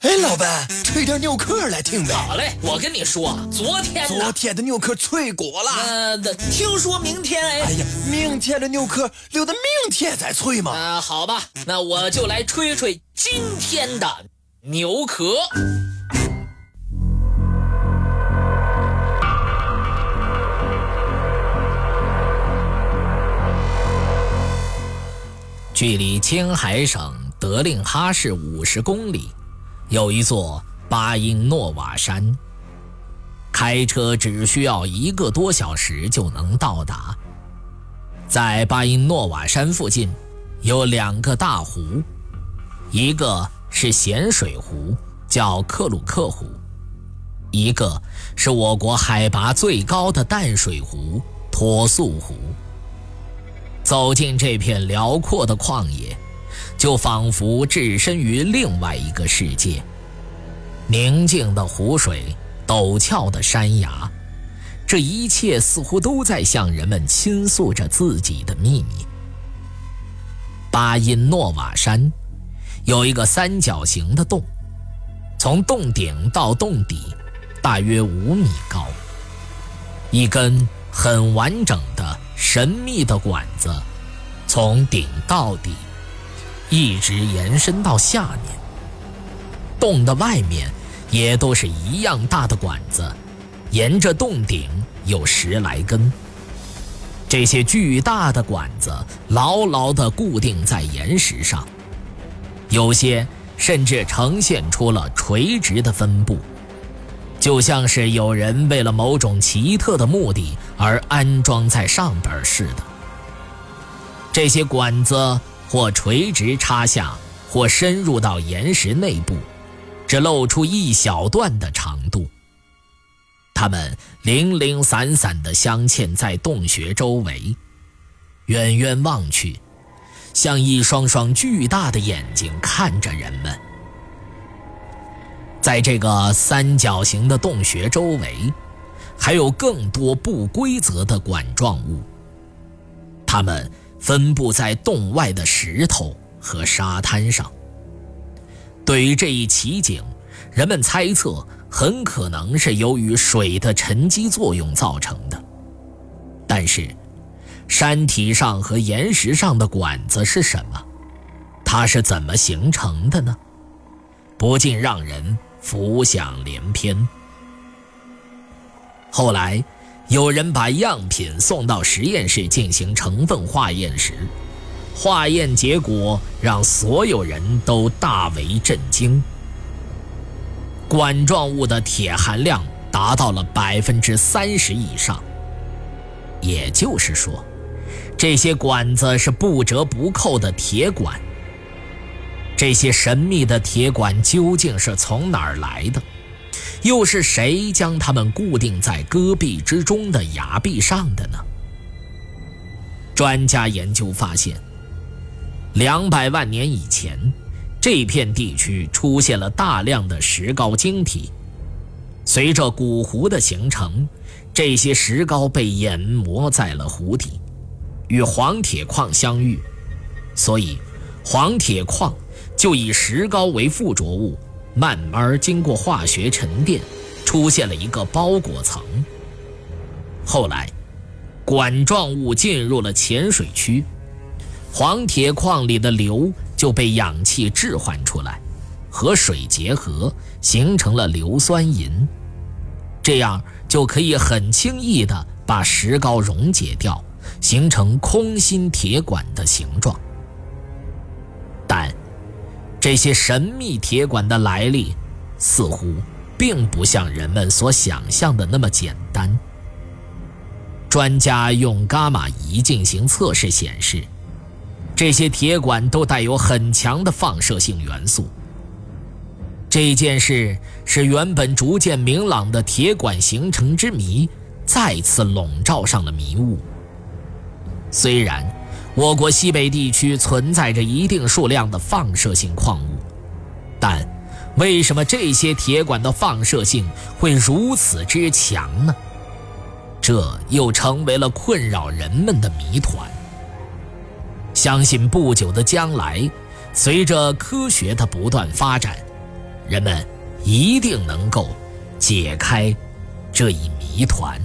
哎，老板，吹点牛壳来听呗。好嘞，我跟你说，昨天昨天的牛壳脆果了。呃，听说明天哎。哎呀，明天的牛壳留到明天再脆嘛。啊，好吧，那我就来吹吹今天的牛壳。距离青海省德令哈市五十公里。有一座巴音诺瓦山，开车只需要一个多小时就能到达。在巴音诺瓦山附近，有两个大湖，一个是咸水湖，叫克鲁克湖；一个是我国海拔最高的淡水湖托素湖。走进这片辽阔的旷野。就仿佛置身于另外一个世界，宁静的湖水，陡峭的山崖，这一切似乎都在向人们倾诉着自己的秘密。巴音诺瓦山有一个三角形的洞，从洞顶到洞底大约五米高，一根很完整的神秘的管子从顶到底。一直延伸到下面，洞的外面也都是一样大的管子，沿着洞顶有十来根。这些巨大的管子牢牢地固定在岩石上，有些甚至呈现出了垂直的分布，就像是有人为了某种奇特的目的而安装在上边似的。这些管子。或垂直插下，或深入到岩石内部，只露出一小段的长度。它们零零散散地镶嵌在洞穴周围，远远望去，像一双双巨大的眼睛看着人们。在这个三角形的洞穴周围，还有更多不规则的管状物，它们。分布在洞外的石头和沙滩上。对于这一奇景，人们猜测很可能是由于水的沉积作用造成的。但是，山体上和岩石上的管子是什么？它是怎么形成的呢？不禁让人浮想联翩。后来。有人把样品送到实验室进行成分化验时，化验结果让所有人都大为震惊。管状物的铁含量达到了百分之三十以上，也就是说，这些管子是不折不扣的铁管。这些神秘的铁管究竟是从哪儿来的？又是谁将它们固定在戈壁之中的崖壁上的呢？专家研究发现，两百万年以前，这片地区出现了大量的石膏晶体。随着古湖的形成，这些石膏被研磨在了湖底，与黄铁矿相遇，所以黄铁矿就以石膏为附着物。慢慢经过化学沉淀，出现了一个包裹层。后来，管状物进入了浅水区，黄铁矿里的硫就被氧气置换出来，和水结合，形成了硫酸银。这样就可以很轻易地把石膏溶解掉，形成空心铁管的形状。但。这些神秘铁管的来历，似乎并不像人们所想象的那么简单。专家用伽马仪进行测试显示，这些铁管都带有很强的放射性元素。这件事使原本逐渐明朗的铁管形成之谜再次笼罩上了迷雾。虽然。我国西北地区存在着一定数量的放射性矿物，但为什么这些铁管的放射性会如此之强呢？这又成为了困扰人们的谜团。相信不久的将来，随着科学的不断发展，人们一定能够解开这一谜团。